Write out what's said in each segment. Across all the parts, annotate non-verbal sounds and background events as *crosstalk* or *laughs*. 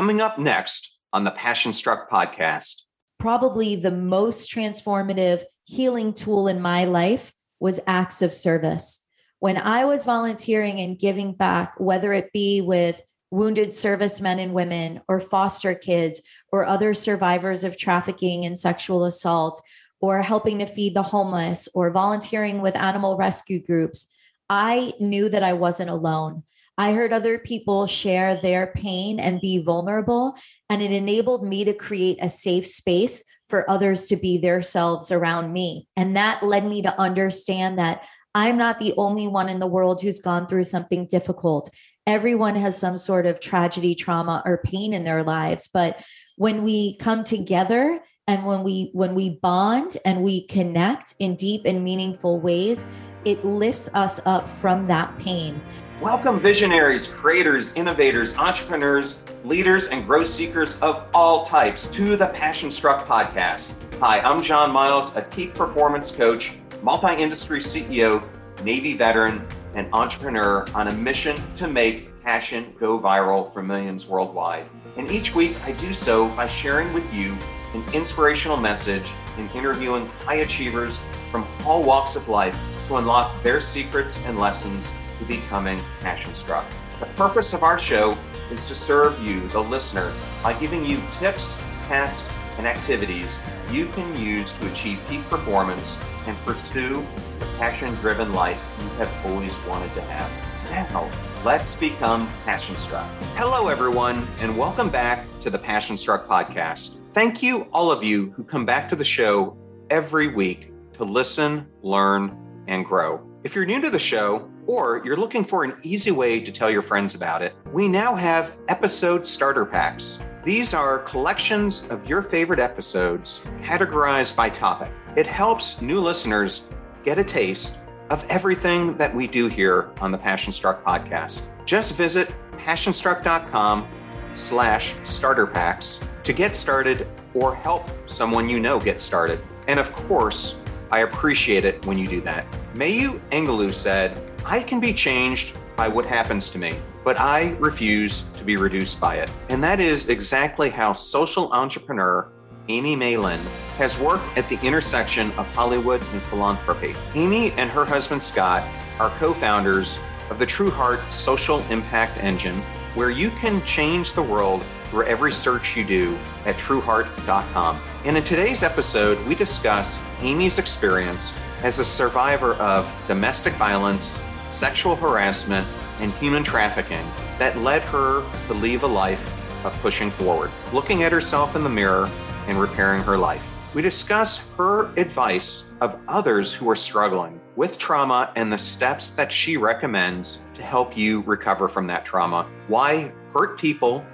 Coming up next on the Passion Struck podcast. Probably the most transformative healing tool in my life was acts of service. When I was volunteering and giving back, whether it be with wounded servicemen and women or foster kids or other survivors of trafficking and sexual assault or helping to feed the homeless or volunteering with animal rescue groups, I knew that I wasn't alone. I heard other people share their pain and be vulnerable, and it enabled me to create a safe space for others to be themselves around me. And that led me to understand that I'm not the only one in the world who's gone through something difficult. Everyone has some sort of tragedy, trauma, or pain in their lives. But when we come together and when we when we bond and we connect in deep and meaningful ways, it lifts us up from that pain. Welcome, visionaries, creators, innovators, entrepreneurs, leaders, and growth seekers of all types to the Passion Struck podcast. Hi, I'm John Miles, a peak performance coach, multi industry CEO, Navy veteran, and entrepreneur on a mission to make passion go viral for millions worldwide. And each week I do so by sharing with you an inspirational message and interviewing high achievers from all walks of life to unlock their secrets and lessons to becoming passion struck. The purpose of our show is to serve you, the listener, by giving you tips, tasks, and activities you can use to achieve peak performance and pursue the passion driven life you have always wanted to have. Now, let's become passion struck. Hello, everyone, and welcome back to the Passion Struck podcast. Thank you, all of you who come back to the show every week to listen, learn, and grow. If you're new to the show, or you're looking for an easy way to tell your friends about it, we now have episode starter packs. These are collections of your favorite episodes categorized by topic. It helps new listeners get a taste of everything that we do here on the Passion Struck podcast. Just visit passionstruck.com slash starter packs to get started or help someone you know get started. And of course, I appreciate it when you do that. Maya Angelou said, I can be changed by what happens to me, but I refuse to be reduced by it. And that is exactly how social entrepreneur Amy Malin has worked at the intersection of Hollywood and philanthropy. Amy and her husband Scott are co founders of the Trueheart Social Impact Engine, where you can change the world through every search you do at trueheart.com. And in today's episode, we discuss Amy's experience as a survivor of domestic violence, sexual harassment, and human trafficking that led her to leave a life of pushing forward, looking at herself in the mirror and repairing her life. We discuss her advice of others who are struggling with trauma and the steps that she recommends to help you recover from that trauma. Why hurt people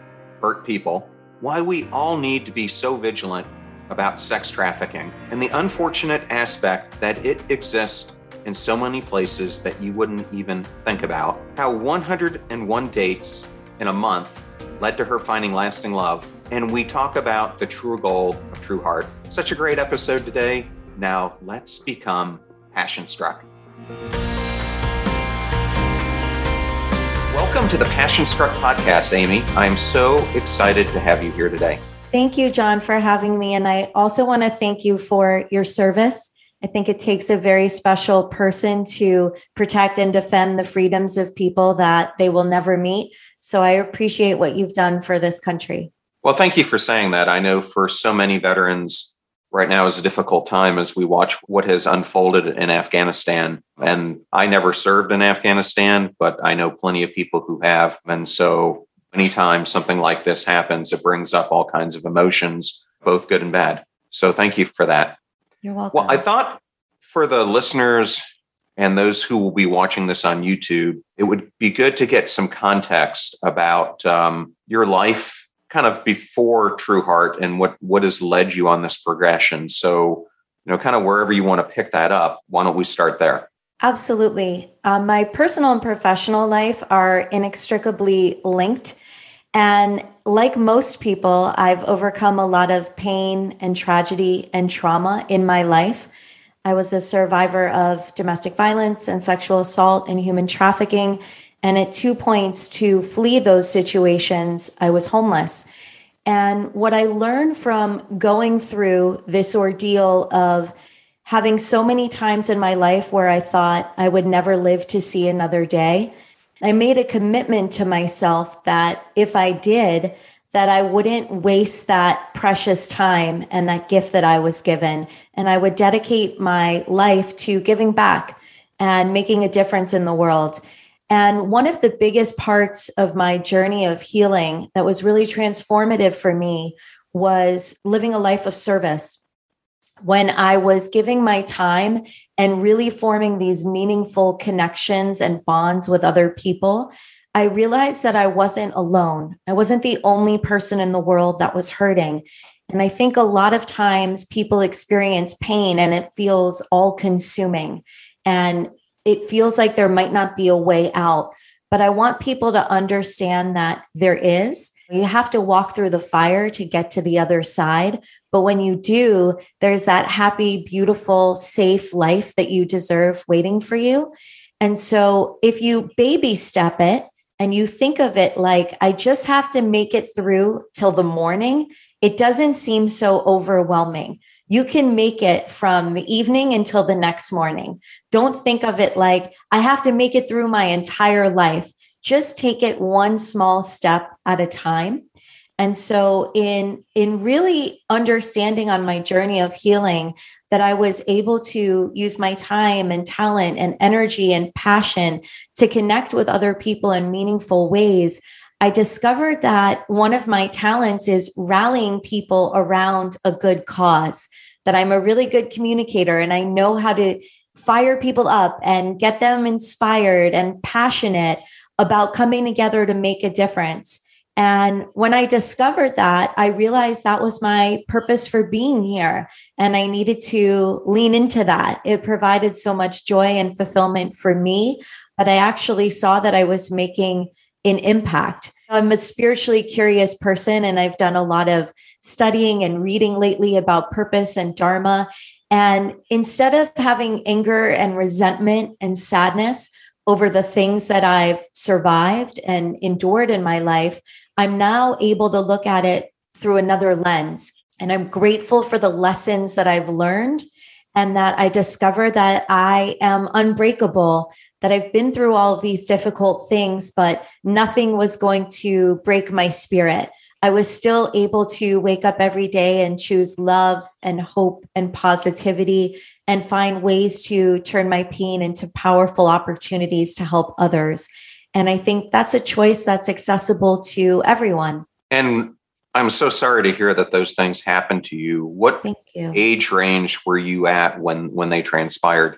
hurt people, why we all need to be so vigilant about sex trafficking, and the unfortunate aspect that it exists in so many places that you wouldn't even think about. How 101 dates in a month led to her finding lasting love. And we talk about the true goal of Trueheart. Such a great episode today. Now let's become passion struck. Welcome to the Passion Struck podcast, Amy. I'm so excited to have you here today. Thank you, John, for having me. And I also want to thank you for your service. I think it takes a very special person to protect and defend the freedoms of people that they will never meet. So I appreciate what you've done for this country. Well, thank you for saying that. I know for so many veterans, right now is a difficult time as we watch what has unfolded in Afghanistan. And I never served in Afghanistan, but I know plenty of people who have. And so anytime something like this happens, it brings up all kinds of emotions, both good and bad. So thank you for that. You're welcome. Well, I thought for the listeners and those who will be watching this on YouTube, it would be good to get some context about um, your life kind of before Trueheart and what what has led you on this progression. So, you know, kind of wherever you want to pick that up, why don't we start there? Absolutely. Um, my personal and professional life are inextricably linked. And like most people, I've overcome a lot of pain and tragedy and trauma in my life. I was a survivor of domestic violence and sexual assault and human trafficking And at two points to flee those situations, I was homeless. And what I learned from going through this ordeal of having so many times in my life where I thought I would never live to see another day, I made a commitment to myself that if I did, that I wouldn't waste that precious time and that gift that I was given. And I would dedicate my life to giving back and making a difference in the world. And one of the biggest parts of my journey of healing that was really transformative for me was living a life of service. When I was giving my time and really forming these meaningful connections and bonds with other people, I realized that I wasn't alone. I wasn't the only person in the world that was hurting. And I think a lot of times people experience pain and it feels all consuming. And it feels like there might not be a way out. But I want people to understand that there is. You have to walk through the fire to get to the other side. But when you do, there's that happy, beautiful, safe life that you deserve waiting for you. And so if you baby step it and you think of it like, I just have to make it through till the morning, it doesn't seem so overwhelming. You can make it from the evening until the next morning. Don't think of it like I have to make it through my entire life. Just take it one small step at a time. And so in in really understanding on my journey of healing that I was able to use my time and talent and energy and passion to connect with other people in meaningful ways, I discovered that one of my talents is rallying people around a good cause, that I'm a really good communicator and I know how to fire people up and get them inspired and passionate about coming together to make a difference. And when I discovered that, I realized that was my purpose for being here. And I needed to lean into that. It provided so much joy and fulfillment for me, but I actually saw that I was making an impact. I'm a spiritually curious person, and I've done a lot of studying and reading lately about purpose and Dharma. And instead of having anger and resentment and sadness over the things that I've survived and endured in my life, I'm now able to look at it through another lens. And I'm grateful for the lessons that I've learned and that I discover that I am unbreakable, that I've been through all of these difficult things, but nothing was going to break my spirit. I was still able to wake up every day and choose love and hope and positivity and find ways to turn my pain into powerful opportunities to help others. And I think that's a choice that's accessible to everyone. And I'm so sorry to hear that those things happened to you. What you. age range were you at when when they transpired?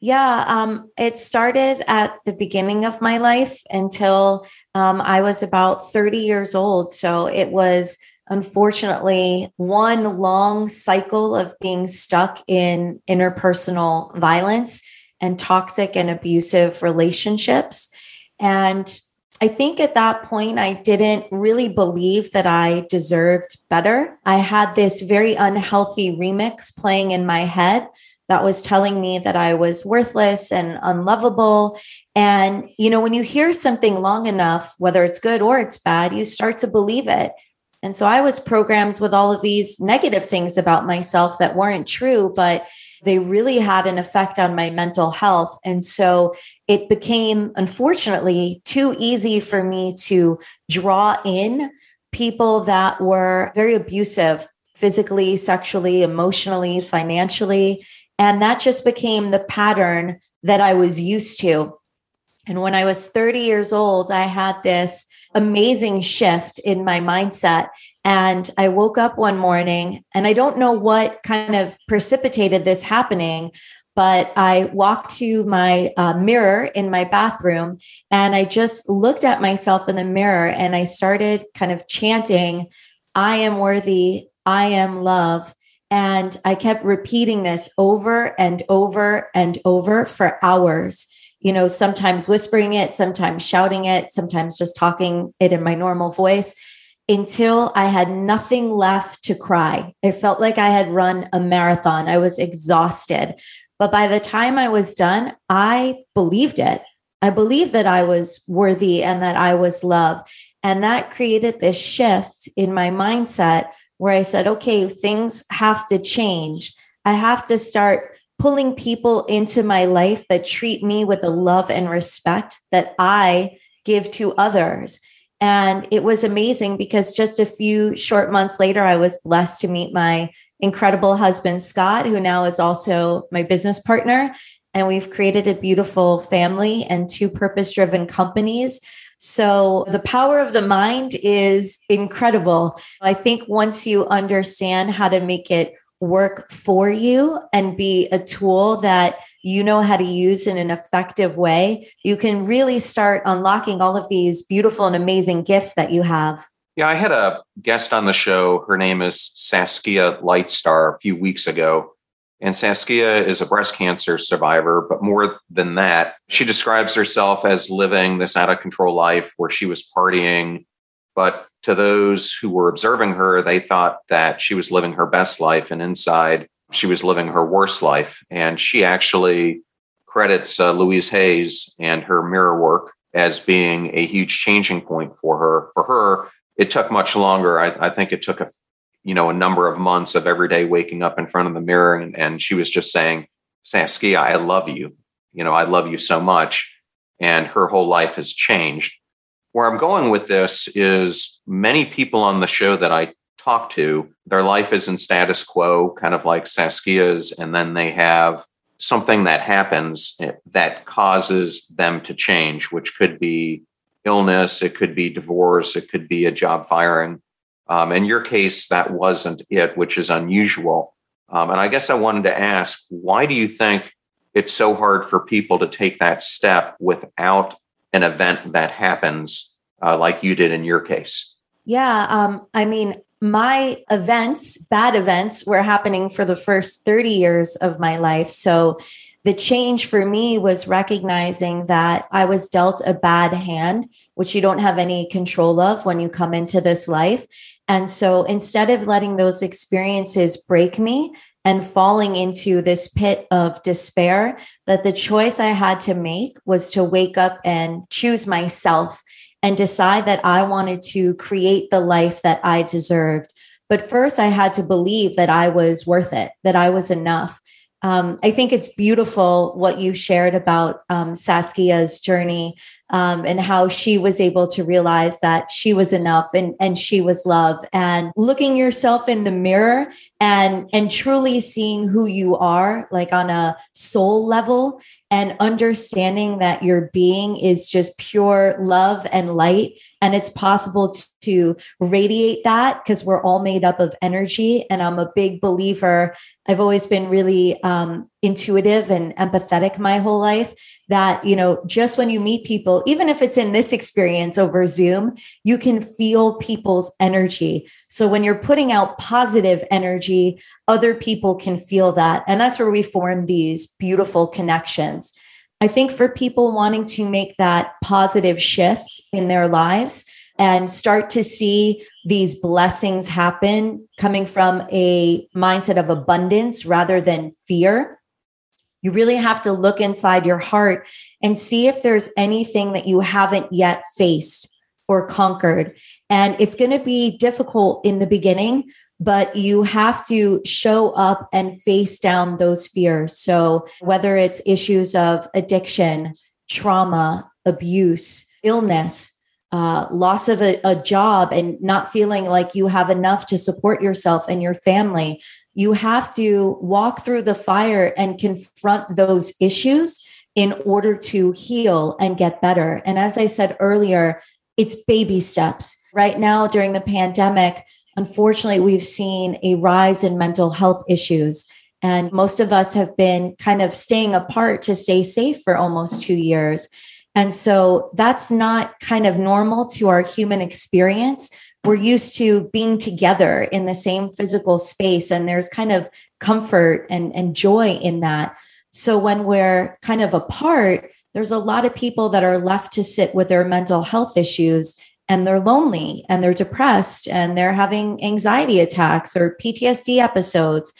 Yeah, um, it started at the beginning of my life until um, I was about 30 years old. So it was unfortunately one long cycle of being stuck in interpersonal violence and toxic and abusive relationships. And I think at that point, I didn't really believe that I deserved better. I had this very unhealthy remix playing in my head that was telling me that I was worthless and unlovable. And, you know, when you hear something long enough, whether it's good or it's bad, you start to believe it. And so I was programmed with all of these negative things about myself that weren't true, but they really had an effect on my mental health. And so it became, unfortunately, too easy for me to draw in people that were very abusive physically, sexually, emotionally, financially. And that just became the pattern that I was used to. And when I was 30 years old, I had this amazing shift in my mindset. And I woke up one morning and I don't know what kind of precipitated this happening, but I walked to my uh, mirror in my bathroom and I just looked at myself in the mirror and I started kind of chanting, I am worthy, I am love. And I kept repeating this over and over and over for hours you know, sometimes whispering it, sometimes shouting it, sometimes just talking it in my normal voice until I had nothing left to cry. It felt like I had run a marathon. I was exhausted. But by the time I was done, I believed it. I believed that I was worthy and that I was loved. And that created this shift in my mindset where I said, okay, things have to change. I have to start pulling people into my life that treat me with the love and respect that I give to others. And it was amazing because just a few short months later, I was blessed to meet my incredible husband, Scott, who now is also my business partner. And we've created a beautiful family and two purpose driven companies. So the power of the mind is incredible. I think once you understand how to make it work for you and be a tool that you know how to use in an effective way, you can really start unlocking all of these beautiful and amazing gifts that you have. Yeah, I had a guest on the show. Her name is Saskia Lightstar a few weeks ago. And Saskia is a breast cancer survivor, but more than that, she describes herself as living this out of control life where she was partying. But to those who were observing her, they thought that she was living her best life. And inside, she was living her worst life. And she actually credits uh, Louise Hayes and her mirror work as being a huge changing point for her. For her, it took much longer. I, I, think it took a you know a number of months of every day waking up in front of the mirror and, and she was just saying, Saskia, I love you. You know, I love you so much. And her whole life has changed. Where I'm going with this is many people on the show that I talk to, their life is in status quo, kind of like Saskia's, and then they have something that happens that causes them to change, which could be illness, it could be divorce, it could be a job firing. Um, in your case, that wasn't it, which is unusual. Um, and I guess I wanted to ask why do you think it's so hard for people to take that step without an event that happens uh, like you did in your case? Yeah. Um, I mean, my events, bad events, were happening for the first 30 years of my life. So the change for me was recognizing that I was dealt a bad hand, which you don't have any control of when you come into this life. And so instead of letting those experiences break me and falling into this pit of despair, that the choice I had to make was to wake up and choose myself and decide that I wanted to create the life that I deserved. But first, I had to believe that I was worth it, that I was enough. Um, I think it's beautiful what you shared about um, Saskia's journey um, and how she was able to realize that she was enough and, and she was love and looking yourself in the mirror and and truly seeing who you are like on a soul level and understanding that your being is just pure love and light. And it's possible to radiate that because we're all made up of energy. And i'm a big believer. I've always been really um, intuitive and empathetic my whole life that you know just when you meet people even if it's in this experience over zoom you can feel people's energy so when you're putting out positive energy other people can feel that and that's where we form these beautiful connections i think for people wanting to make that positive shift in their lives and start to see these blessings happen coming from a mindset of abundance rather than fear you really have to look inside your heart and see if there's anything that you haven't yet faced or conquered. And it's going to be difficult in the beginning, but you have to show up and face down those fears. So, whether it's issues of addiction, trauma, abuse, illness, uh, loss of a, a job, and not feeling like you have enough to support yourself and your family, you have to walk through the fire and confront those issues in order to heal and get better. And as I said earlier, it's baby steps. Right now, during the pandemic, unfortunately, we've seen a rise in mental health issues. And most of us have been kind of staying apart to stay safe for almost two years. And so that's not kind of normal to our human experience we're used to being together in the same physical space and there's kind of comfort and, and joy in that so when we're kind of apart there's a lot of people that are left to sit with their mental health issues and they're lonely and they're depressed and they're having anxiety attacks or PTSD episodes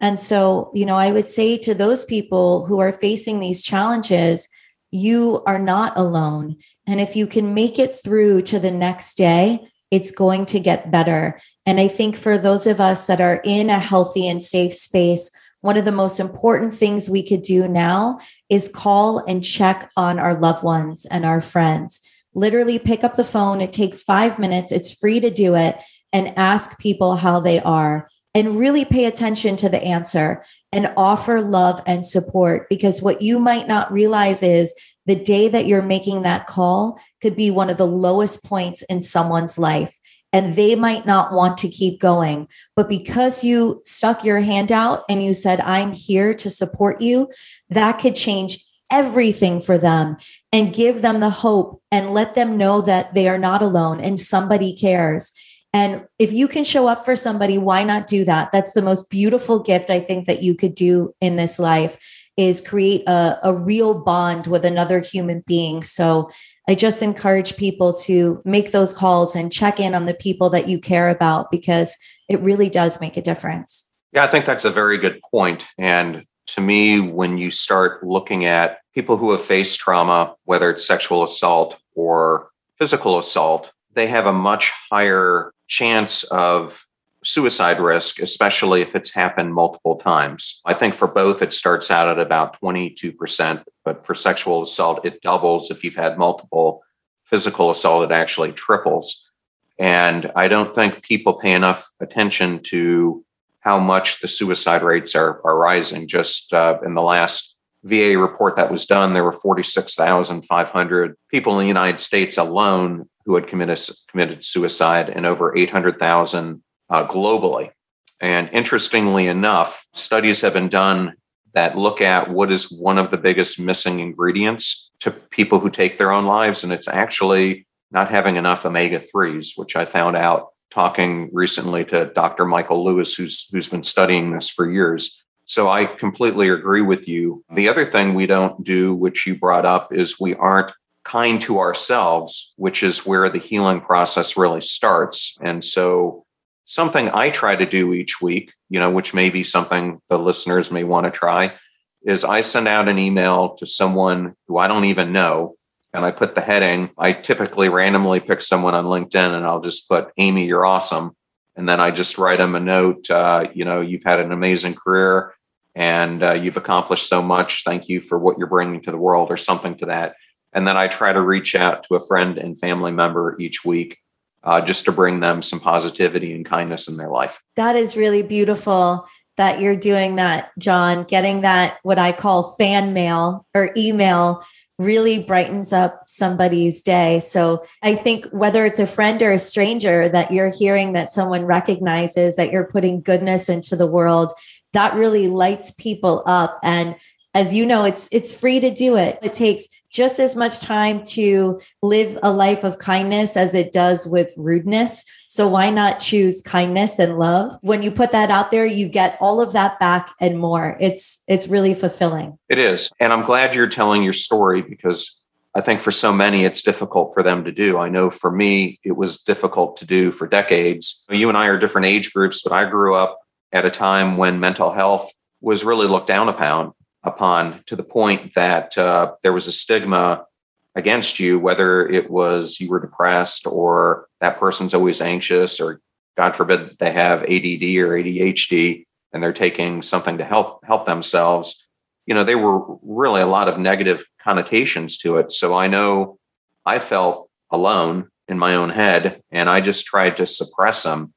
and so you know i would say to those people who are facing these challenges you are not alone. And if you can make it through to the next day, it's going to get better. And I think for those of us that are in a healthy and safe space, one of the most important things we could do now is call and check on our loved ones and our friends. Literally pick up the phone. It takes five minutes, it's free to do it, and ask people how they are and really pay attention to the answer and offer love and support because what you might not realize is the day that you're making that call could be one of the lowest points in someone's life and they might not want to keep going. But because you stuck your hand out and you said, I'm here to support you, that could change everything for them and give them the hope and let them know that they are not alone and somebody cares. And if you can show up for somebody, why not do that? That's the most beautiful gift I think that you could do in this life is create a, a real bond with another human being. So I just encourage people to make those calls and check in on the people that you care about because it really does make a difference. Yeah, I think that's a very good point. And to me, when you start looking at people who have faced trauma, whether it's sexual assault or physical assault, they have a much higher chance of suicide risk, especially if it's happened multiple times. I think for both, it starts out at about 22%, but for sexual assault, it doubles. If you've had multiple physical assault, it actually triples. And I don't think people pay enough attention to how much the suicide rates are, are rising. Just uh, in the last VA report that was done, there were 46,500 people in the United States alone who had committed, committed suicide and over 800,000 uh, globally. And interestingly enough, studies have been done that look at what is one of the biggest missing ingredients to people who take their own lives. And it's actually not having enough omega 3s, which I found out talking recently to Dr. Michael Lewis, who's, who's been studying this for years. So I completely agree with you. The other thing we don't do, which you brought up, is we aren't kind to ourselves, which is where the healing process really starts. And so something I try to do each week, you know, which may be something the listeners may want to try, is I send out an email to someone who I don't even know. And I put the heading, I typically randomly pick someone on LinkedIn and I'll just put, Amy, you're awesome. And then I just write them a note, uh, you know, you've had an amazing career and uh, you've accomplished so much. Thank you for what you're bringing to the world or something to that. And then I try to reach out to a friend and family member each week uh, just to bring them some positivity and kindness in their life. That is really beautiful that you're doing that, John. Getting that, what I call fan mail or email, really brightens up somebody's day. So I think whether it's a friend or a stranger that you're hearing that someone recognizes that you're putting goodness into the world, that really lights people up. And as you know, it's it's free to do it. It takes just as much time to live a life of kindness as it does with rudeness. So why not choose kindness and love? When you put that out there, you get all of that back and more. It's it's really fulfilling. It is. And I'm glad you're telling your story because I think for so many it's difficult for them to do. I know for me it was difficult to do for decades. You and I are different age groups, but I grew up at a time when mental health was really looked down upon upon to the point that uh, there was a stigma against you, whether it was you were depressed or that person's always anxious, or God forbid they have ADD or ADHD and they're taking something to help help themselves. You know, there were really a lot of negative connotations to it. So I know I felt alone in my own head and I just tried to suppress them.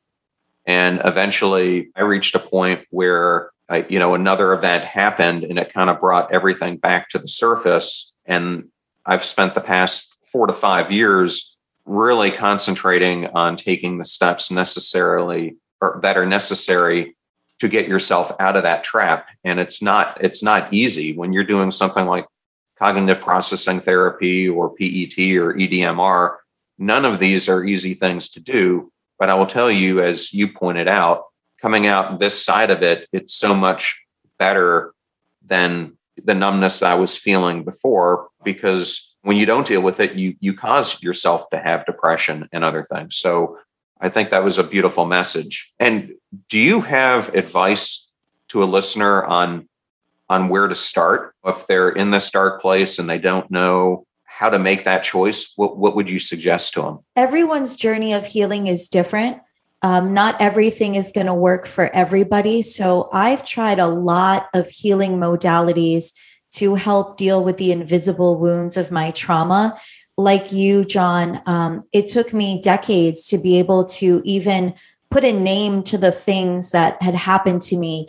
And eventually I reached a point where uh, you know, another event happened and it kind of brought everything back to the surface. And I've spent the past four to five years really concentrating on taking the steps necessarily or that are necessary to get yourself out of that trap. And it's not it's not easy when you're doing something like cognitive processing therapy or PET or EMDR. None of these are easy things to do. But I will tell you, as you pointed out, coming out this side of it, it's so much better than the numbness I was feeling before because when you don't deal with it, you you cause yourself to have depression and other things. So I think that was a beautiful message. And do you have advice to a listener on on where to start if they're in this dark place and they don't know how to make that choice what, what would you suggest to them everyone's journey of healing is different um, not everything is going to work for everybody. So i've tried a lot of healing modalities to help deal with the invisible wounds of my trauma. Like you john um, it took me decades to be able to even put a name to the things that had happened to me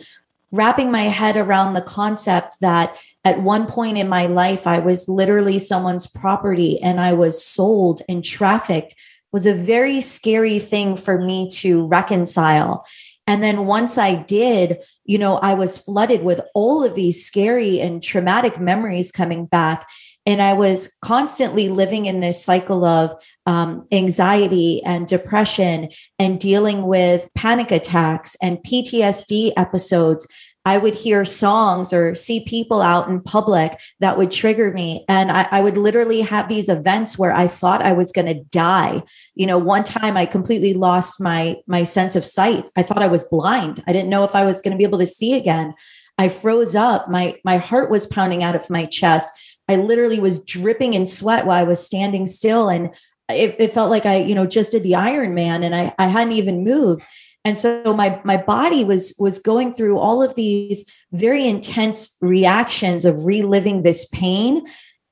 wrapping my head around the concept that at one point in my life, I was literally someone's property and I was sold and trafficked was a very scary thing for me to reconcile. And then once I did, you know, I was flooded with all of these scary and traumatic memories coming back. And I was constantly living in this cycle of um, anxiety and depression and dealing with panic attacks and PTSD episodes. I would hear songs or see people out in public that would trigger me. And I, I would literally have these events where I thought I was going to die. You know, one time I completely lost my, my sense of sight. I thought I was blind. I didn't know if I was going to be able to see again. I froze up. My, my heart was pounding out of my chest. I literally was dripping in sweat while I was standing still. And it, it felt like I, you know, just did the Iron Man and I, I hadn't even moved. And so my my body was was going through all of these very intense reactions of reliving this pain.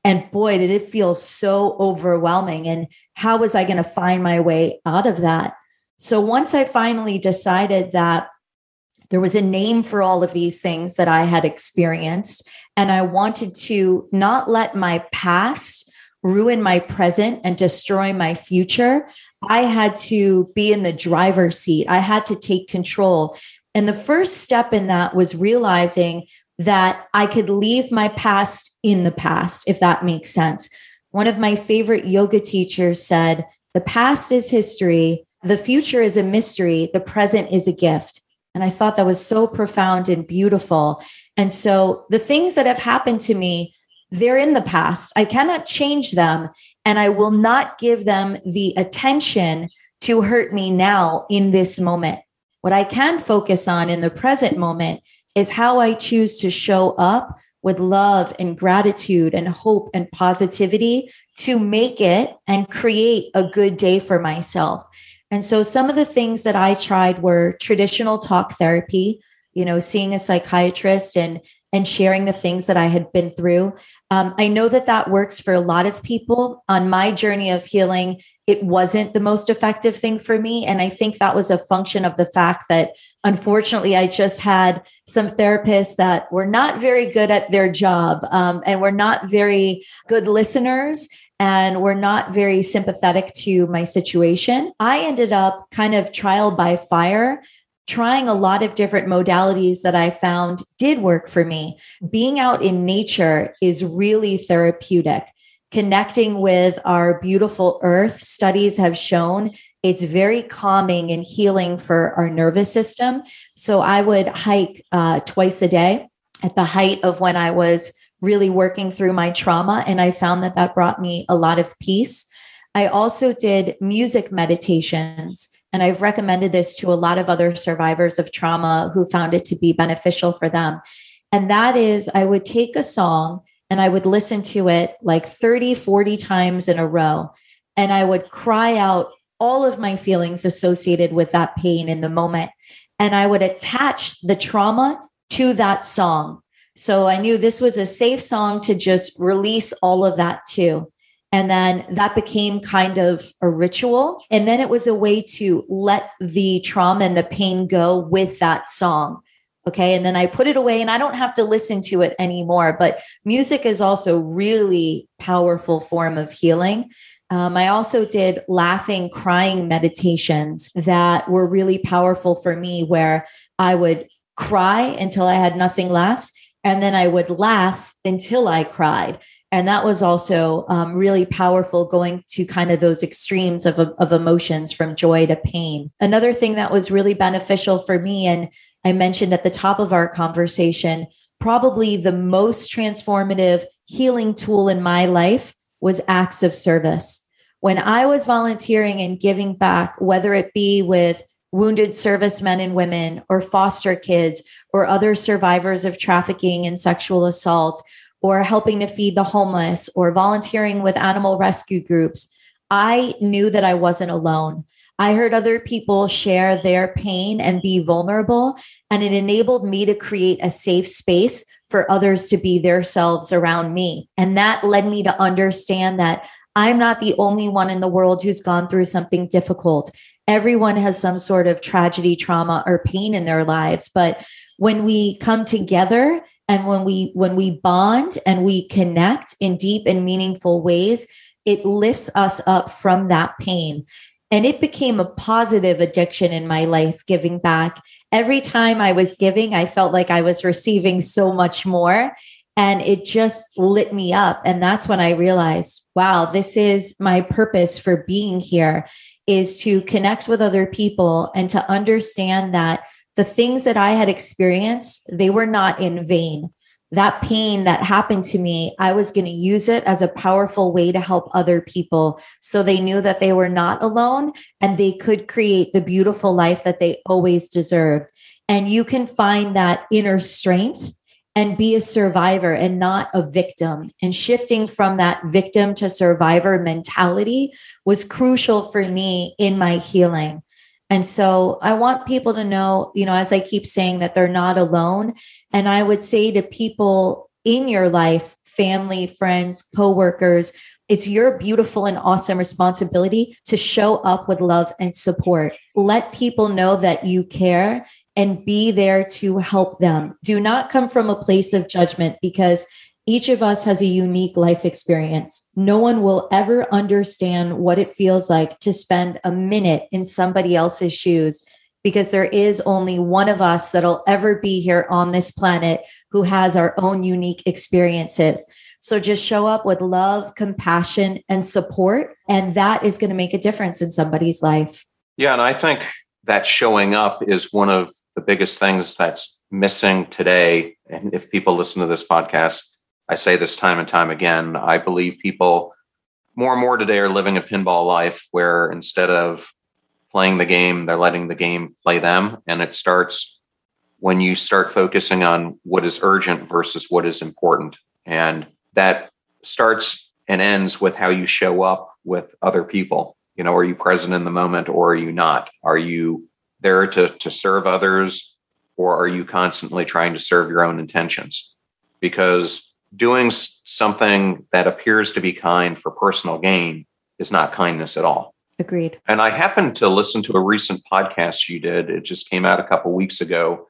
And boy, did it feel so overwhelming. And how was I going to find my way out of that? So once I finally decided that there was a name for all of these things that I had experienced, and I wanted to not let my past ruin my present and destroy my future, I had to be in the driver's seat. I had to take control. And the first step in that was realizing that I could leave my past in the past, if that makes sense. One of my favorite yoga teachers said, The past is history, the future is a mystery, the present is a gift. And I thought that was so profound and beautiful. And so the things that have happened to me, they're in the past. I cannot change them, and I will not give them the attention to hurt me now in this moment. What I can focus on in the present moment is how I choose to show up with love and gratitude and hope and positivity to make it and create a good day for myself. And so some of the things that I tried were traditional talk therapy, you know, seeing a psychiatrist and and sharing the things that I had been through. Um, I know that that works for a lot of people. On my journey of healing, it wasn't the most effective thing for me. And I think that was a function of the fact that unfortunately, I just had some therapists that were not very good at their job um, and were not very good listeners and were not very sympathetic to my situation. I ended up kind of trial by fire trying a lot of different modalities that I found did work for me. Being out in nature is really therapeutic. Connecting with our beautiful earth, studies have shown it's very calming and healing for our nervous system. So I would hike uh, twice a day at the height of when I was really working through my trauma. And I found that that brought me a lot of peace. I also did music meditations and I've recommended this to a lot of other survivors of trauma who found it to be beneficial for them. And that is, I would take a song and I would listen to it like 30, 40 times in a row. And I would cry out all of my feelings associated with that pain in the moment. And I would attach the trauma to that song. So I knew this was a safe song to just release all of that to. And then that became kind of a ritual. And then it was a way to let the trauma and the pain go with that song. Okay. And then I put it away and I don't have to listen to it anymore. But music is also really powerful form of healing. Um, I also did laughing, crying meditations that were really powerful for me, where I would cry until I had nothing left. And then I would laugh until I cried and that was also um, really powerful going to kind of those extremes of, of emotions from joy to pain. Another thing that was really beneficial for me and i mentioned at the top of our conversation probably the most transformative healing tool in my life was acts of service. When i was volunteering and giving back whether it be with wounded servicemen and women, or foster kids, or other survivors of trafficking and sexual assault, or helping to feed the homeless, or volunteering with animal rescue groups, I knew that I wasn't alone. I heard other people share their pain and be vulnerable, and it enabled me to create a safe space for others to be themselves around me. And that led me to understand that I'm not the only one in the world who's gone through something difficult. Everyone has some sort of tragedy, trauma, or pain in their lives. But when we come together and when we when we bond and we connect in deep and meaningful ways, it lifts us up from that pain. And it became a positive addiction in my life, giving back. Every time I was giving, I felt like I was receiving so much more. And it just lit me up. And that's when I realized, wow, this is my purpose for being here is to connect with other people and to understand that the things that I had experienced, they were not in vain that pain that happened to me, I was going to use it as a powerful way to help other people. So they knew that they were not alone and they could create the beautiful life that they always deserved. And you can find that inner strength and be a survivor and not a victim. And shifting from that victim to survivor mentality was crucial for me in my healing. And so I want people to know, you know, as I keep saying that they're not alone. And I would say to people in your life, family, friends, coworkers, it's your beautiful and awesome responsibility to show up with love and support. Let people know that you care and be there to help them. Do not come from a place of judgment because each of us has a unique life experience. No one will ever understand what it feels like to spend a minute in somebody else's shoes because there is only one of us that'll ever be here on this planet who has our own unique experiences. So just show up with love, compassion, and support. And that is going to make a difference in somebody's life. Yeah. And I think that showing up is one of the biggest things that's missing today. And if people listen to this podcast, I say this time and time again. I believe people more and more today are living a pinball life where instead of playing the game, they're letting the game play them. And it starts when you start focusing on what is urgent versus what is important. And that starts and ends with how you show up with other people. You know, are you present in the moment or are you not? Are you there to, to serve others or are you constantly trying to serve your own intentions? Because doing something that appears to be kind for personal gain is not kindness at all. Agreed. And I happened to listen to a recent podcast you did. It just came out a couple weeks ago.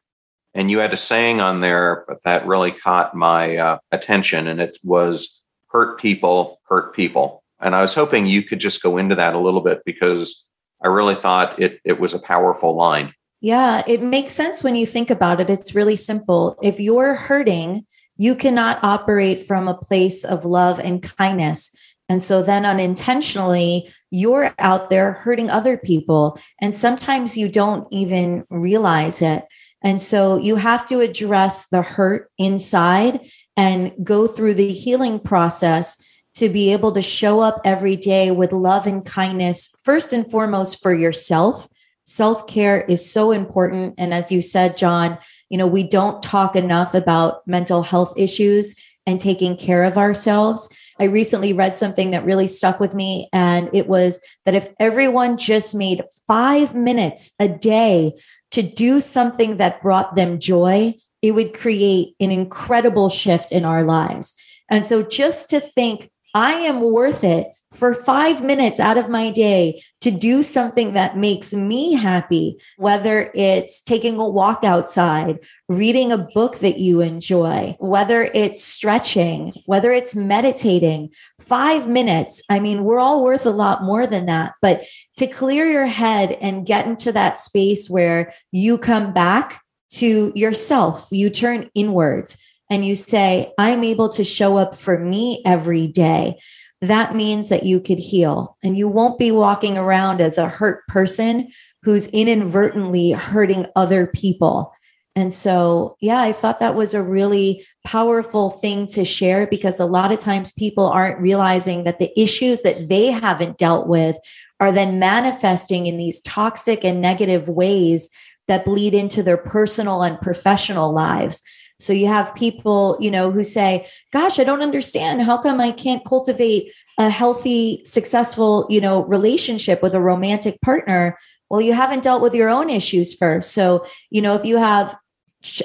And you had a saying on there that really caught my uh, attention, and it was hurt people, hurt people. And I was hoping you could just go into that a little bit because I really thought it, it was a powerful line. Yeah, it makes sense when you think about it. It's really simple. If you're hurting, you cannot operate from a place of love and kindness. And so then unintentionally, you're out there hurting other people. And sometimes you don't even realize it. And so you have to address the hurt inside and go through the healing process to be able to show up every day with love and kindness, first and foremost for yourself. Self care is so important. And as you said, John, you know, we don't talk enough about mental health issues and taking care of ourselves. I recently read something that really stuck with me, and it was that if everyone just made five minutes a day to do something that brought them joy, it would create an incredible shift in our lives. And so just to think, I am worth it for five minutes out of my day to do something that makes me happy, whether it's taking a walk outside, reading a book that you enjoy, whether it's stretching, whether it's meditating, five minutes. I mean, we're all worth a lot more than that. But to clear your head and get into that space where you come back to yourself, you turn inwards and you say, I'm able to show up for me every day that means that you could heal and you won't be walking around as a hurt person who's inadvertently hurting other people. And so, yeah, I thought that was a really powerful thing to share because a lot of times people aren't realizing that the issues that they haven't dealt with are then manifesting in these toxic and negative ways that bleed into their personal and professional lives. So you have people, you know, who say, "Gosh, I don't understand. How come I can't cultivate a healthy, successful, you know, relationship with a romantic partner?" Well, you haven't dealt with your own issues first. So, you know, if you have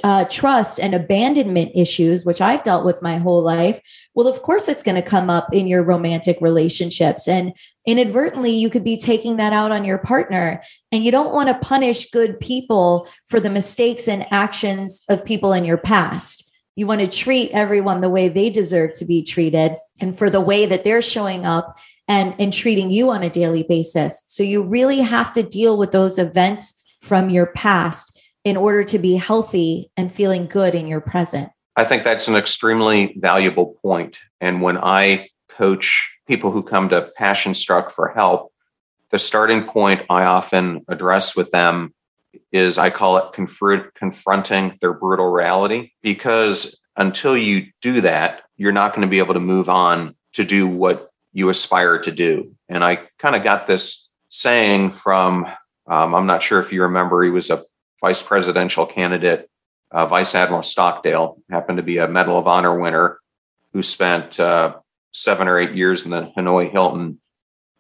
uh, trust and abandonment issues, which I've dealt with my whole life, well, of course, it's going to come up in your romantic relationships. And inadvertently, you could be taking that out on your partner. And you don't want to punish good people for the mistakes and actions of people in your past. You want to treat everyone the way they deserve to be treated and for the way that they're showing up and, and treating you on a daily basis. So you really have to deal with those events from your past in order to be healthy and feeling good in your present. I think that's an extremely valuable point. And when I coach people who come to Passion Struck for help, the starting point I often address with them is I call it confront, confronting their brutal reality. Because until you do that, you're not going to be able to move on to do what you aspire to do. And I kind of got this saying from, um, I'm not sure if you remember, he was a vice presidential candidate, uh, Vice Admiral Stockdale, happened to be a Medal of Honor winner who spent uh, seven or eight years in the Hanoi Hilton.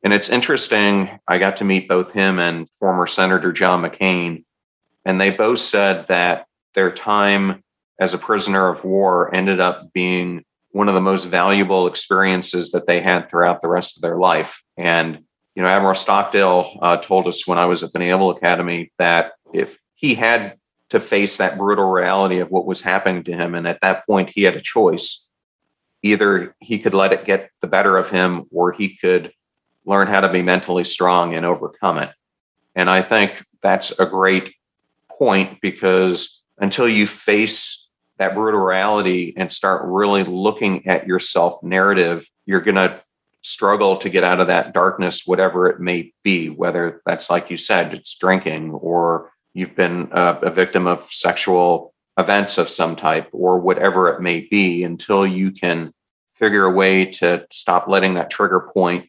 And it's interesting, I got to meet both him and former Senator John McCain, and they both said that their time as a prisoner of war ended up being one of the most valuable experiences that they had throughout the rest of their life. And, you know, Admiral Stockdale uh, told us when I was at the Naval Academy that if he had to face that brutal reality of what was happening to him. And at that point, he had a choice. Either he could let it get the better of him, or he could learn how to be mentally strong and overcome it. And I think that's a great point because until you face that brutal reality and start really looking at your self narrative, you're going to struggle to get out of that darkness, whatever it may be, whether that's like you said, it's drinking or you've been a, a victim of sexual events of some type or whatever it may be until you can figure a way to stop letting that trigger point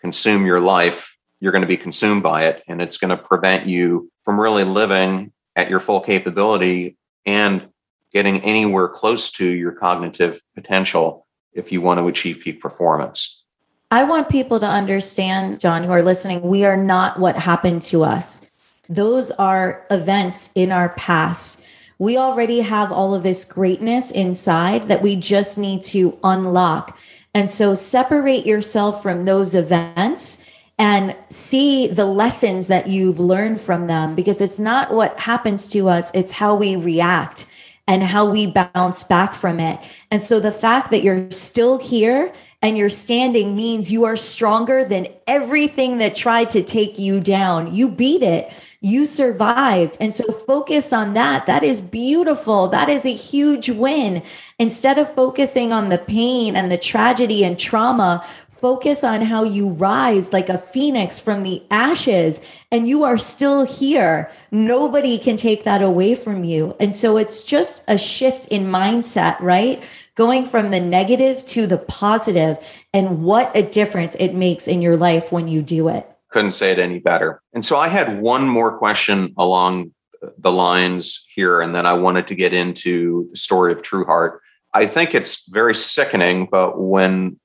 consume your life you're going to be consumed by it. And it's going to prevent you from really living at your full capability and getting anywhere close to your cognitive potential if you want to achieve peak performance. I want people to understand john who are listening we are not what happened to us those are events in our past. We already have all of this greatness inside that we just need to unlock. And so separate yourself from those events and see the lessons that you've learned from them because it's not what happens to us, it's how we react and how we bounce back from it. And so the fact that you're still here and you're standing means you are stronger than everything that tried to take you down. You beat it you survived. And so focus on that. That is beautiful. That is a huge win. Instead of focusing on the pain and the tragedy and trauma, focus on how you rise like a phoenix from the ashes and you are still here. Nobody can take that away from you. And so it's just a shift in mindset, right? Going from the negative to the positive and what a difference it makes in your life when you do it couldn't say it any better. And so I had one more question along the lines here, and then I wanted to get into the story of Trueheart. I think it's very sickening, but when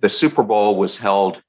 the Super Bowl was held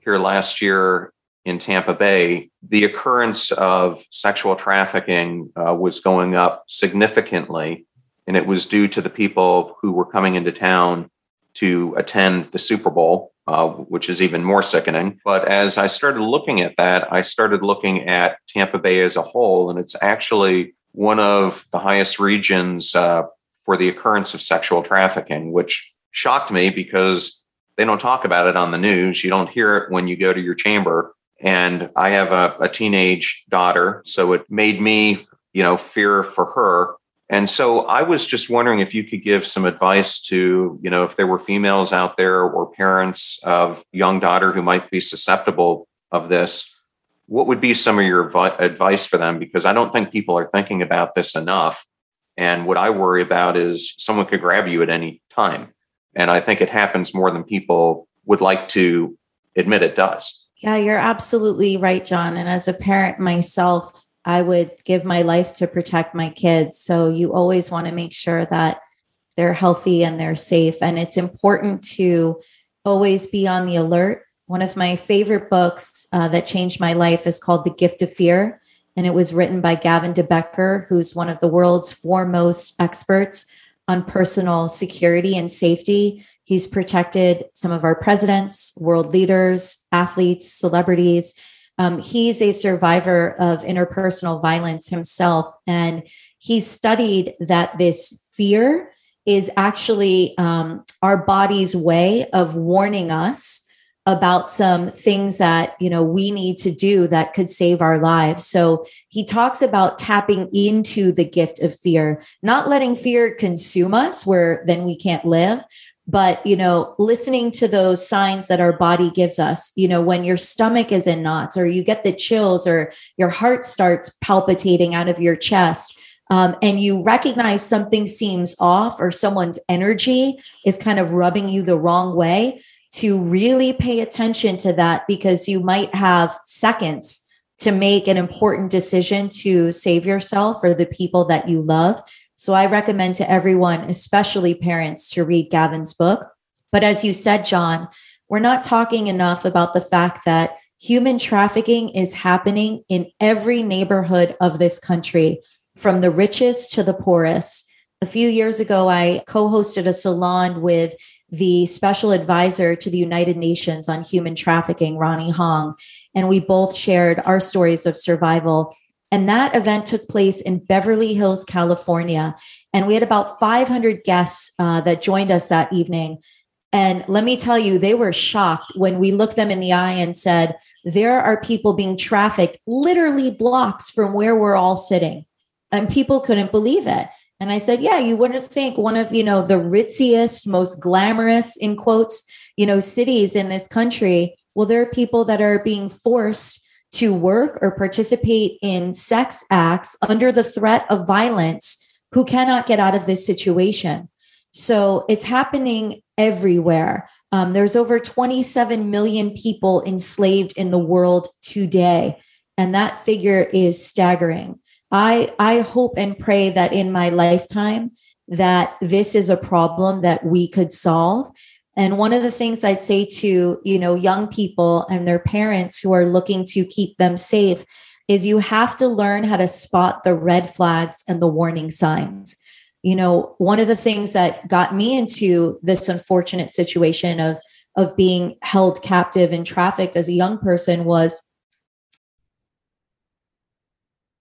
here last year in Tampa Bay, the occurrence of sexual trafficking uh, was going up significantly. And it was due to the people who were coming into town to attend the Super Bowl uh, which is even more sickening. But as I started looking at that, I started looking at Tampa Bay as a whole, and it's actually one of the highest regions uh, for the occurrence of sexual trafficking, which shocked me because they don't talk about it on the news. You don't hear it when you go to your chamber. And I have a, a teenage daughter, so it made me, you know, fear for her and so I was just wondering if you could give some advice to, you know, if there were females out there or parents of young daughter who might be susceptible of this, what would be some of your advice for them? Because I don't think people are thinking about this enough. And what I worry about is someone could grab you at any time. And I think it happens more than people would like to admit it does. Yeah, you're absolutely right, John. And as a parent myself, I would give my life to protect my kids. So you always want to make sure that they're healthy and they're safe. And it's important to always be on the alert. One of my favorite books uh, that changed my life is called The Gift of Fear. And it was written by Gavin de Becker, who's one of the world's foremost experts on personal security and safety. He's protected some of our presidents, world leaders, athletes, celebrities. Um, he's a survivor of interpersonal violence himself. And he studied that this fear is actually um, our body's way of warning us about some things that you know we need to do that could save our lives. So he talks about tapping into the gift of fear not letting fear consume us where then we can't live but you know listening to those signs that our body gives us. You know when your stomach is in knots or you get the chills or your heart starts palpitating out of your chest um, and you recognize something seems off or someone's energy is kind of rubbing you the wrong way to really pay attention to that because you might have seconds to make an important decision to save yourself or the people that you love so I recommend to everyone, especially parents, to read Gavin's book. But as you said, John, we're not talking enough about the fact that human trafficking is happening in every neighborhood of this country, from the richest to the poorest. A few years ago, I co hosted a salon with the special advisor to the United Nations on human trafficking, Ronnie Hong, and we both shared our stories of survival and that event took place in Beverly Hills, California. And we had about 500 guests uh, that joined us that evening. And let me tell you, they were shocked when we looked them in the eye and said, There are people being trafficked literally blocks from where we're all sitting. And people couldn't believe it. And I said, Yeah, you wouldn't think one of, you know, the ritziest, most glamorous, in quotes, you know, cities in this country. Well, there are people that are being forced to work or participate in sex acts under the threat of violence who cannot get out of this situation. So it's happening everywhere. Um, there's over 27 million people enslaved in the world today. And that figure is staggering. I, I hope and pray that in my lifetime that this is a problem that we could solve and one of the things I'd say to, you know, young people and their parents who are looking to keep them safe is you have to learn how to spot the red flags and the warning signs. You know, one of the things that got me into this unfortunate situation of of being held captive and trafficked as a young person was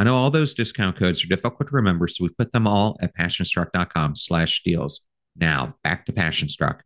I know all those discount codes are difficult to remember, so we put them all at passionstruck.com slash deals. Now, back to Passion Struck.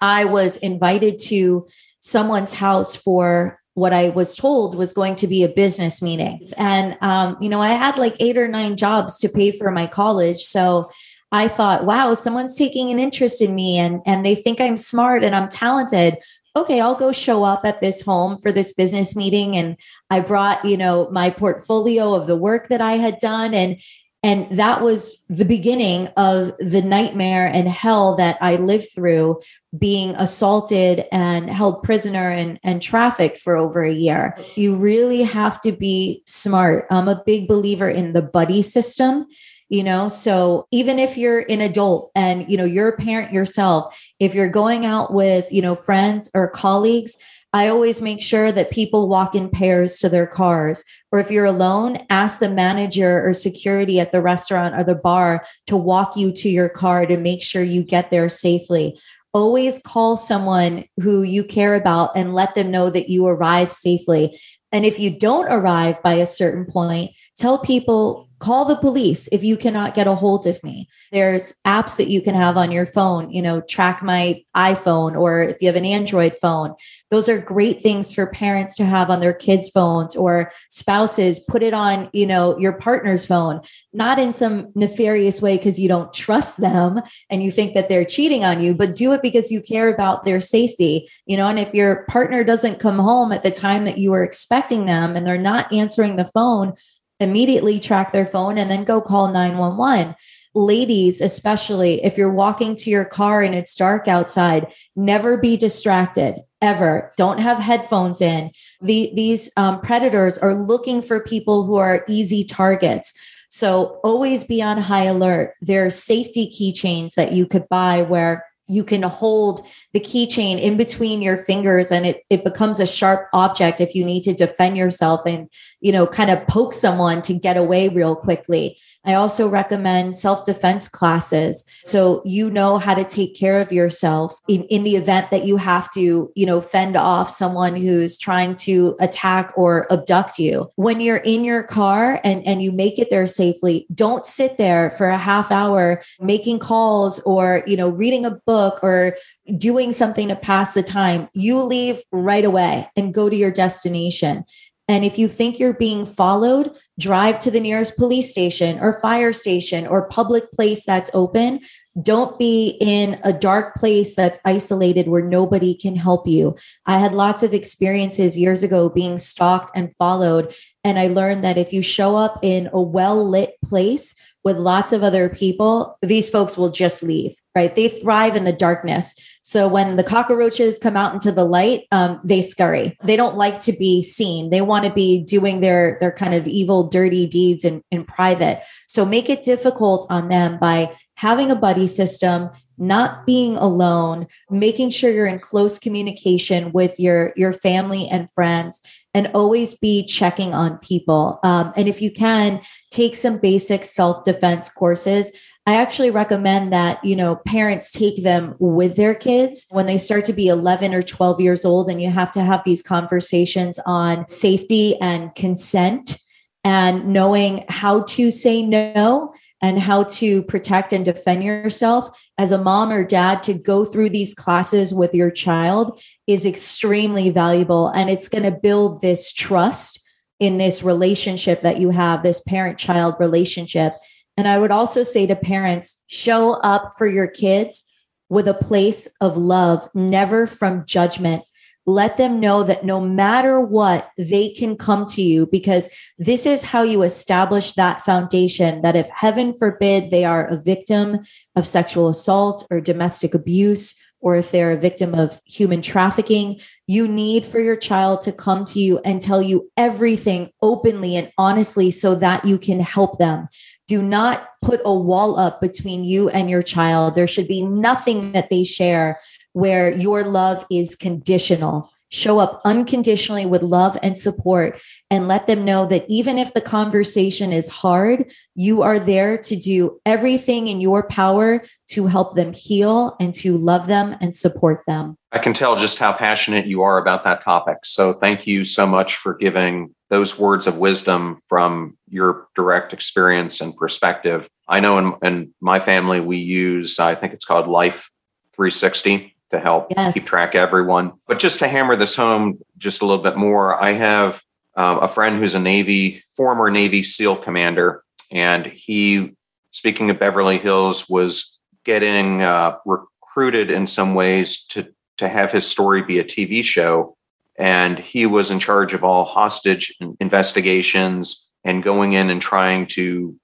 I was invited to someone's house for what I was told was going to be a business meeting. And, um, you know, I had like eight or nine jobs to pay for my college. So I thought, wow, someone's taking an interest in me and, and they think I'm smart and I'm talented. Okay, I'll go show up at this home for this business meeting. And I brought, you know, my portfolio of the work that I had done. And and that was the beginning of the nightmare and hell that I lived through being assaulted and held prisoner and, and trafficked for over a year. You really have to be smart. I'm a big believer in the buddy system you know so even if you're an adult and you know you're a parent yourself if you're going out with you know friends or colleagues I always make sure that people walk in pairs to their cars. Or if you're alone, ask the manager or security at the restaurant or the bar to walk you to your car to make sure you get there safely. Always call someone who you care about and let them know that you arrive safely. And if you don't arrive by a certain point, tell people call the police if you cannot get a hold of me. There's apps that you can have on your phone you know track my iphone or if you have an android phone. Those are great things for parents to have on their kids phones or spouses put it on you know your partner's phone. Not in some nefarious way because you don't trust them and you think that they're cheating on you but do it because you care about their safety you know and if your partner doesn't come home at the time that you were expecting them and they're not answering the phone immediately track their phone and then go call 911 ladies especially if you're walking to your car and it's dark outside never be distracted ever. Don't have headphones in. The, these um, predators are looking for people who are easy targets. So always be on high alert. There are safety keychains that you could buy where you can hold the keychain in between your fingers and it, it becomes a sharp object if you need to defend yourself and you know kind of poke someone to get away real quickly. I also recommend self-defense classes. So you know how to take care of yourself in, in the event that you have to you know fend off someone who's trying to attack or abduct you. When you're in your car and and you make it there safely don't sit there for a half hour making calls or you know reading a book book or doing something to pass the time, you leave right away and go to your destination. And if you think you're being followed, drive to the nearest police station or fire station or public place that's open. Don't be in a dark place that's isolated where nobody can help you. I had lots of experiences years ago being stalked and followed. And I learned that if you show up in a well lit place with lots of other people, these folks will just leave, right? They thrive in the darkness. So when the cockroaches come out into the light, um, they scurry. They don't like to be seen. They want to be doing their their kind of evil, dirty deeds in, in private. So make it difficult on them by having a buddy system, not being alone, making sure you're in close communication with your your family and friends, and always be checking on people. Um, and if you can, take some basic self defense courses. I actually recommend that, you know, parents take them with their kids. When they start to be 11 or 12 years old and you have to have these conversations on safety and consent and knowing how to say no and how to protect and defend yourself as a mom or dad to go through these classes with your child is extremely valuable. And it's going to build this trust in this relationship that you have this parent child relationship and i would also say to parents show up for your kids with a place of love never from judgment let them know that no matter what, they can come to you because this is how you establish that foundation that if heaven forbid they are a victim of sexual assault or domestic abuse, or if they're a victim of human trafficking, you need for your child to come to you and tell you everything openly and honestly so that you can help them. Do not put a wall up between you and your child. There should be nothing that they share where your love is conditional. Show up unconditionally with love and support and let them know that even if the conversation is hard, you are there to do everything in your power to help them heal and to love them and support them. I can tell just how passionate you are about that topic. So thank you so much for giving those words of wisdom from your direct experience and perspective. I know in, in my family, we use, I think it's called Life 360 to help yes. keep track of everyone. But just to hammer this home just a little bit more, I have uh, a friend who's a Navy, former Navy SEAL commander, and he speaking of Beverly Hills, was getting uh, recruited in some ways to to have his story be a TV show, and he was in charge of all hostage investigations and going in and trying to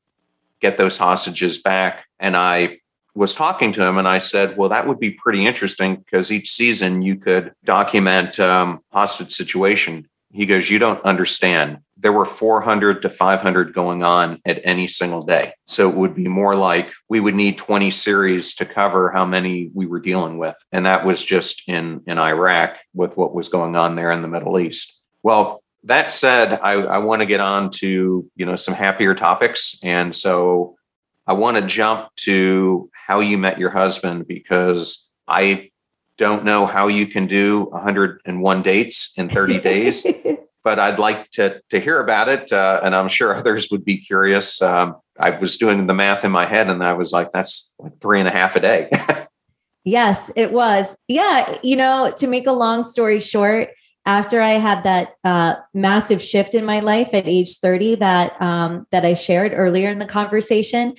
get those hostages back. And I was talking to him and I said, well, that would be pretty interesting because each season you could document um, hostage situation. He goes, you don't understand. There were 400 to 500 going on at any single day. So it would be more like we would need 20 series to cover how many we were dealing with. And that was just in, in Iraq with what was going on there in the Middle East. Well, that said, I, I want to get on to, you know, some happier topics. And so I want to jump to how you met your husband because I don't know how you can do 101 dates in 30 *laughs* days, but I'd like to to hear about it, uh, and I'm sure others would be curious. Um, I was doing the math in my head, and I was like, "That's like three and a half a day." *laughs* yes, it was. Yeah, you know, to make a long story short, after I had that uh, massive shift in my life at age 30 that um, that I shared earlier in the conversation,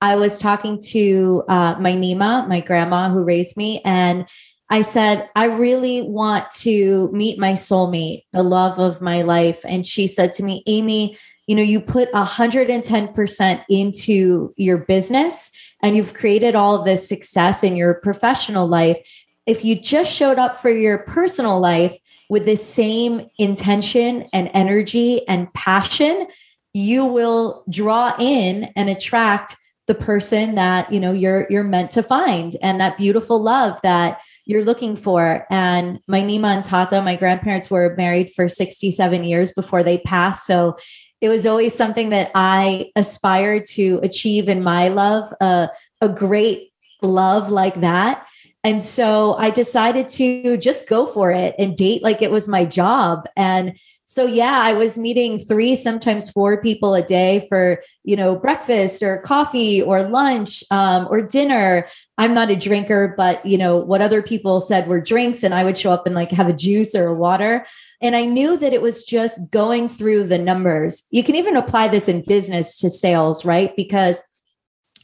I was talking to uh, my Nima, my grandma who raised me, and I said, I really want to meet my soulmate, the love of my life. And she said to me, Amy, you know, you put 110% into your business and you've created all this success in your professional life. If you just showed up for your personal life with the same intention and energy and passion, you will draw in and attract the person that you know you're you're meant to find and that beautiful love that you're looking for. And my nima and tata my grandparents were married for 67 years before they passed. So it was always something that i aspired to achieve in my love uh, a great love like that. And so i decided to just go for it and date like it was my job. And so yeah i was meeting three sometimes four people a day for you know breakfast or coffee or lunch um, or dinner i'm not a drinker but you know what other people said were drinks and i would show up and like have a juice or a water. And i knew that it was just going through the numbers. You can even apply this in business to sales right? Because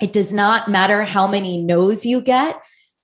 it does not matter how many no's you get.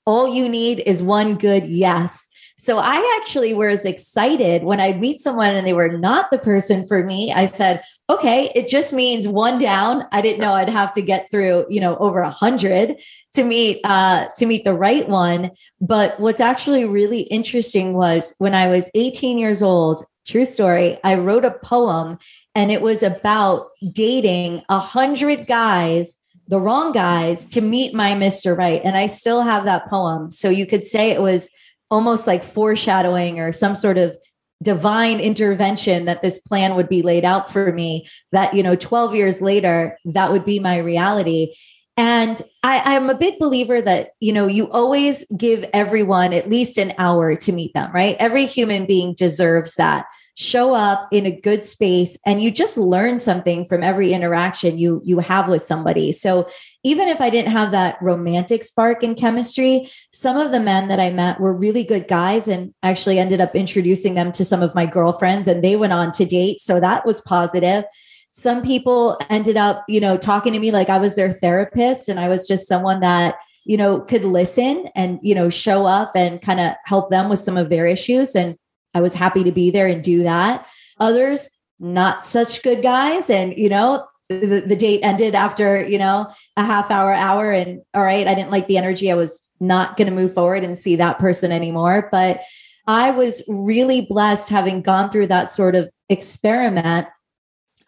All you need is one good yes so I actually was excited when I meet someone and they were not the person for me. I said, okay, it just means one down. I didn't know I'd have to get through, you know, over a hundred to meet uh to meet the right one. But what's actually really interesting was when I was 18 years old, true story, I wrote a poem and it was about dating a hundred guys the wrong guys to meet my Mr. Right. And I still have that poem. So you could say it was almost like foreshadowing or some sort of divine intervention that this plan would be laid out for me that you know 12 years later that would be my reality. And I, am a big believer that you know you always give everyone at least an hour to meet them right? Every human being deserves that. Show up in a good space and you just learn something from every interaction you you have with somebody. So even if i didn't have that romantic spark in chemistry some of the men that i met were really good guys and actually ended up introducing them to some of my girlfriends and they went on to date so that was positive some people ended up you know talking to me like i was their therapist and i was just someone that you know could listen and you know show up and kind of help them with some of their issues and I was happy to be there and do that. Others, not such good guys. And, you know, the, the date ended after, you know, a half hour, hour. And all right, I didn't like the energy. I was not going to move forward and see that person anymore. But I was really blessed having gone through that sort of experiment.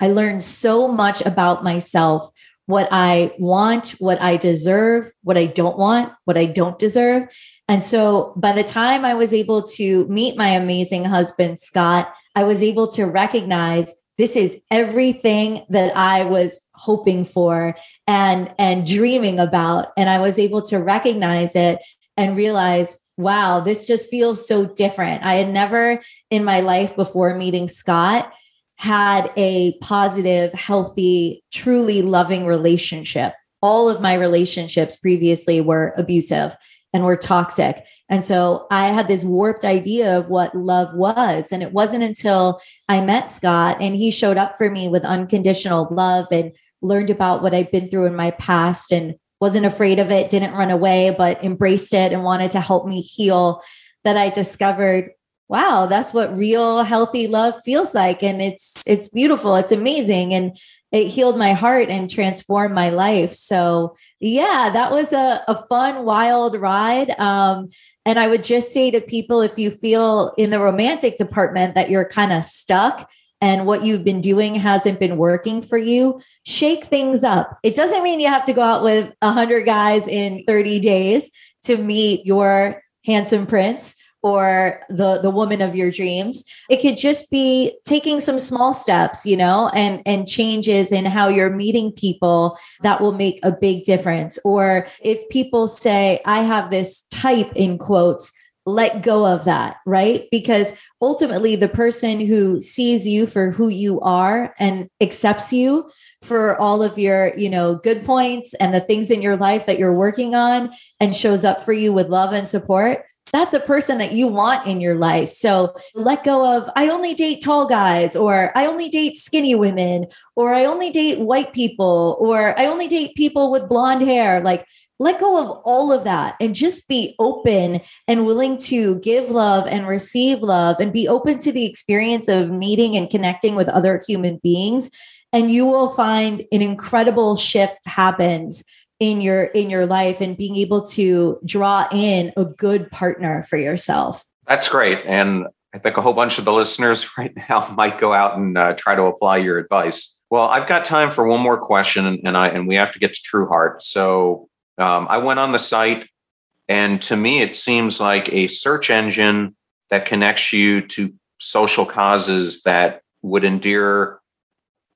I learned so much about myself what I want, what I deserve, what I don't want, what I don't deserve. And so by the time I was able to meet my amazing husband, Scott, I was able to recognize this is everything that I was hoping for and and dreaming about and I was able to recognize it and realize wow this just feels so different. I had never in my life before meeting Scott had a positive, healthy, truly loving relationship. All of my relationships previously were abusive and were toxic. And so I had this warped idea of what love was. And it wasn't until I met Scott and he showed up for me with unconditional love and learned about what I'd been through in my past and wasn't afraid of it, didn't run away, but embraced it and wanted to help me heal, that I discovered wow that's what real healthy love feels like and it's it's beautiful it's amazing and it healed my heart and transformed my life. So yeah that was a, a fun wild ride. Um, and i would just say to people if you feel in the romantic department that you're kind of stuck and what you've been doing hasn't been working for you, shake things up. It doesn't mean you have to go out with 100 guys in 30 days to meet your handsome prince or the the woman of your dreams it could just be taking some small steps you know and and changes in how you're meeting people that will make a big difference or if people say i have this type in quotes let go of that, right? Because ultimately, the person who sees you for who you are and accepts you for all of your, you know, good points and the things in your life that you're working on and shows up for you with love and support, that's a person that you want in your life. So let go of, I only date tall guys, or I only date skinny women, or I only date white people, or I only date people with blonde hair. Like, let go of all of that and just be open and willing to give love and receive love and be open to the experience of meeting and connecting with other human beings. And you will find an incredible shift happens in your in your life and being able to draw in a good partner for yourself. That's great. And i think a whole bunch of the listeners *laughs* right now might go out and uh, try to apply your advice. Well i've got time for one more question and, i and we have to get to Trueheart. So um, i went on the site and to me it seems like a search engine that connects you to social causes that would endear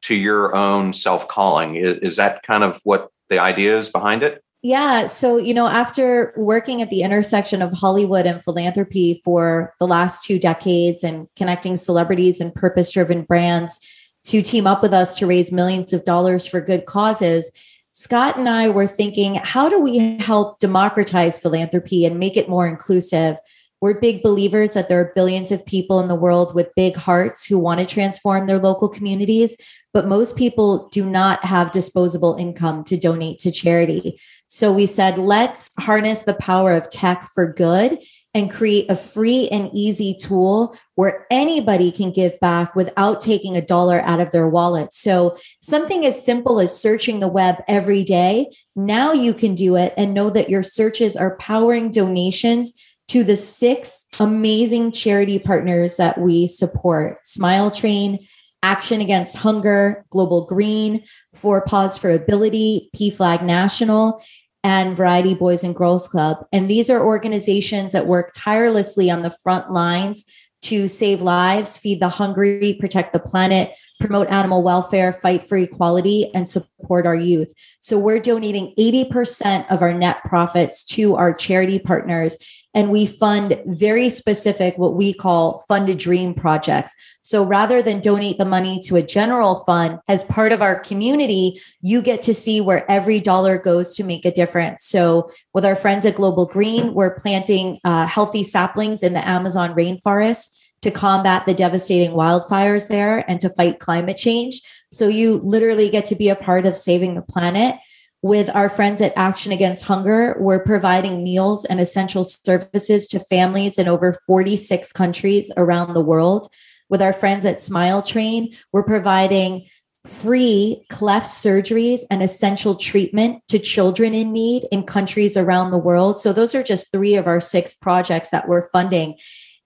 to your own self calling is, is that kind of what the ideas behind it? Yeah. So, you know, after working at the intersection of Hollywood and philanthropy for the last two decades and connecting celebrities and purpose driven brands to team up with us to raise millions of dollars for good causes, Scott and I were thinking, how do we help democratize philanthropy and make it more inclusive? We're big believers that there are billions of people in the world with big hearts who want to transform their local communities, but most people do not have disposable income to donate to charity. So we said, let's harness the power of tech for good and create a free and easy tool where anybody can give back without taking a dollar out of their wallet. So, something as simple as searching the web every day, now you can do it and know that your searches are powering donations to the six amazing charity partners that we support Smile Train, Action Against Hunger, Global Green, 4 Paws for Ability, PFLAG National, and Variety Boys and Girls Club. And these are organizations that work tirelessly on the front lines to save lives, feed the hungry, protect the planet, promote animal welfare, fight for equality, and support our youth. So we're donating 80% of our net profits to our charity partners and we fund very specific what we call fund a dream projects. So rather than donate the money to a general fund as part of our community you get to see where every dollar goes to make a difference. So with our friends at global green we're planting uh, healthy saplings in the amazon rainforest to combat the devastating wildfires there and to fight climate change. So you literally get to be a part of saving the planet with our friends at Action Against Hunger, we're providing meals and essential services to families in over 46 countries around the world. With our friends at Smile Train, we're providing free cleft surgeries and essential treatment to children in need in countries around the world. So, those are just three of our six projects that we're funding.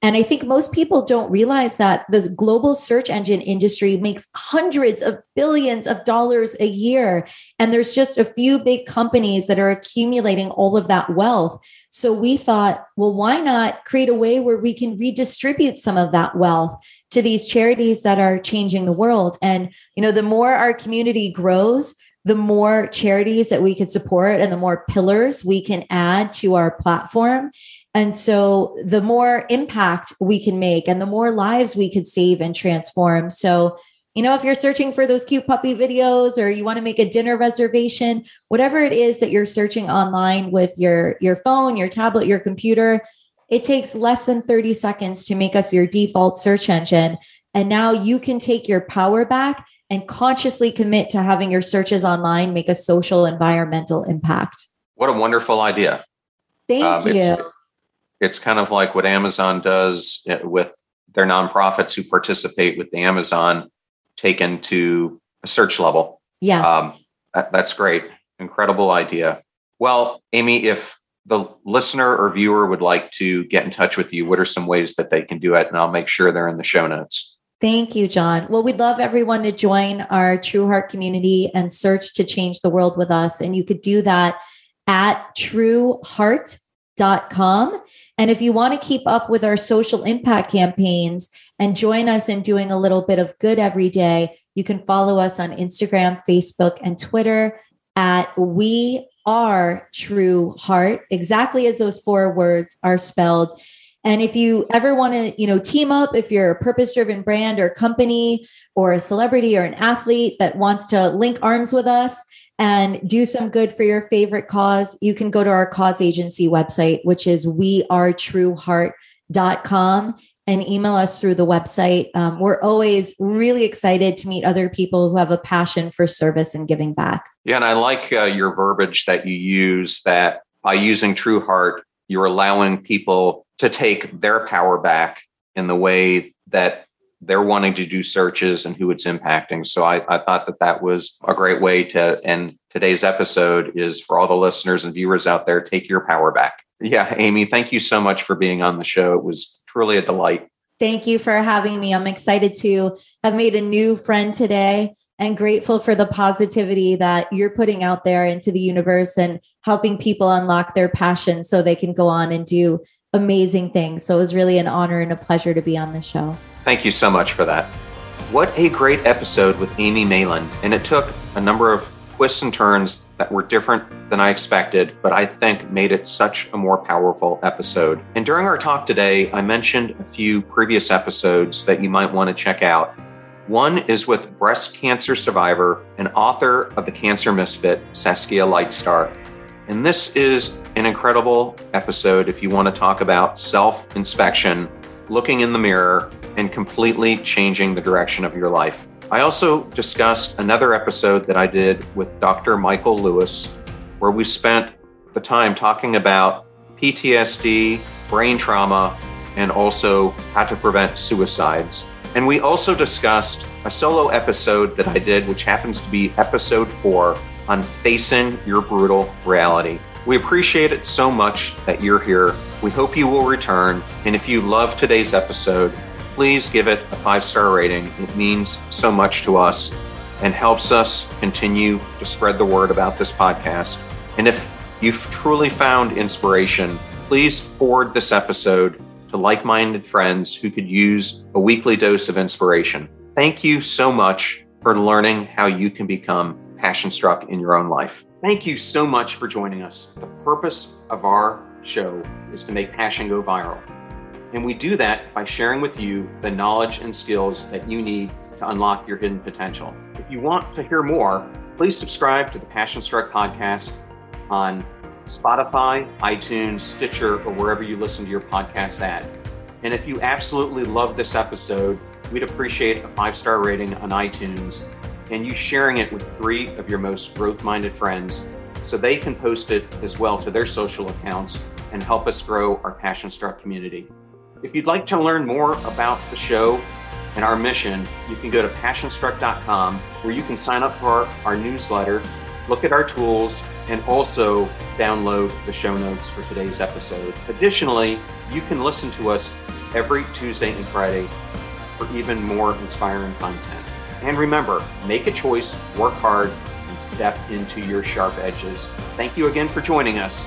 And I think most people don't realize that the global search engine industry makes hundreds of billions of dollars a year. And there's just a few big companies that are accumulating all of that wealth. So we thought, well, why not create a way where we can redistribute some of that wealth to these charities that are changing the world? And, you know, the more our community grows, the more charities that we could support and the more pillars we can add to our platform. And so the more impact we can make and the more lives we could save and transform. So, you know, if you're searching for those cute puppy videos or you want to make a dinner reservation, whatever it is that you're searching online with your your phone, your tablet, your computer, it takes less than 30 seconds to make us your default search engine. And now you can take your power back and consciously commit to having your searches online make a social environmental impact. What a wonderful idea. Thank um, you. It's, kind of like what Amazon does eh, with their nonprofits who participate with the Amazon taken to a search level. Yes. Um, that, that's great. Incredible idea. Well, Amy, if the listener or viewer would like to get in touch with you, what are some ways that they can do it? And I'll make sure they're in the show notes. Thank you, John. Well, we'd love everyone to join our Trueheart community and search to change the world with us. And you could do that at trueheart.com. And if you want to keep up with our social impact campaigns and join us in doing a little bit of good every day, you can follow us on Instagram, Facebook, and Twitter at We Are True Heart, exactly as those four words are spelled. And if you ever want to, you know, team up, if you're a purpose driven brand or company or a celebrity or an athlete that wants to link arms with us and do some good for your favorite cause, you can go to our cause agency website, which is wearetrueheart.com and email us through the website. Um, we're always really excited to meet other people who have a passion for service and giving back. Yeah, and I like uh, your verbiage that you use that by using Trueheart, you're allowing people to take their power back in the way that they're wanting to do searches and who it's impacting. So I, I, thought that that was a great way to end today's episode is for all the listeners and viewers out there, take your power back. Yeah, Amy, thank you so much for being on the show. It was truly a delight. Thank you for having me. I'm excited to have made a new friend today and grateful for the positivity that you're putting out there into the universe and helping people unlock their passion so they can go on and do amazing things. So it was really an honor and a pleasure to be on the show. Thank you so much for that. What a great episode with Amy Malin. And it took a number of twists and turns that were different than I expected, but I think made it such a more powerful episode. And during our talk today, I mentioned a few previous episodes that you might want to check out. One is with breast cancer survivor and author of The Cancer Misfit, Saskia Lightstar. And this is an incredible episode if you want to talk about self inspection, looking in the mirror, and completely changing the direction of your life. I also discussed another episode that I did with Dr. Michael Lewis, where we spent the time talking about PTSD, brain trauma, and also how to prevent suicides. And we also discussed a solo episode that I did, which happens to be episode four on facing your brutal reality. We appreciate it so much that you're here. We hope you will return. And if you love today's episode, please give it a five star rating. It means so much to us and helps us continue to spread the word about this podcast. And if you've truly found inspiration, please forward this episode to like minded friends who could use a weekly dose of inspiration. Thank you so much for learning how you can become passion struck in your own life. Thank you so much for joining us. The purpose of our show is to make passion go viral. And we do that by sharing with you the knowledge and skills that you need to unlock your hidden potential. If you want to hear more, please subscribe to the Passion Struck podcast on Spotify, iTunes, Stitcher, or wherever you listen to your podcasts at. And if you absolutely love this episode, we'd appreciate a five star rating on iTunes and you sharing it with three of your most growth minded friends so they can post it as well to their social accounts and help us grow our Passion Struck community. If you'd like to learn more about the show and our mission, you can go to passionstruck.com where you can sign up for our, our newsletter, look at our tools, and also download the show notes for today's episode. Additionally, you can listen to us every Tuesday and Friday for even more inspiring content. And remember, make a choice, work hard, and step into your sharp edges. Thank you again for joining us.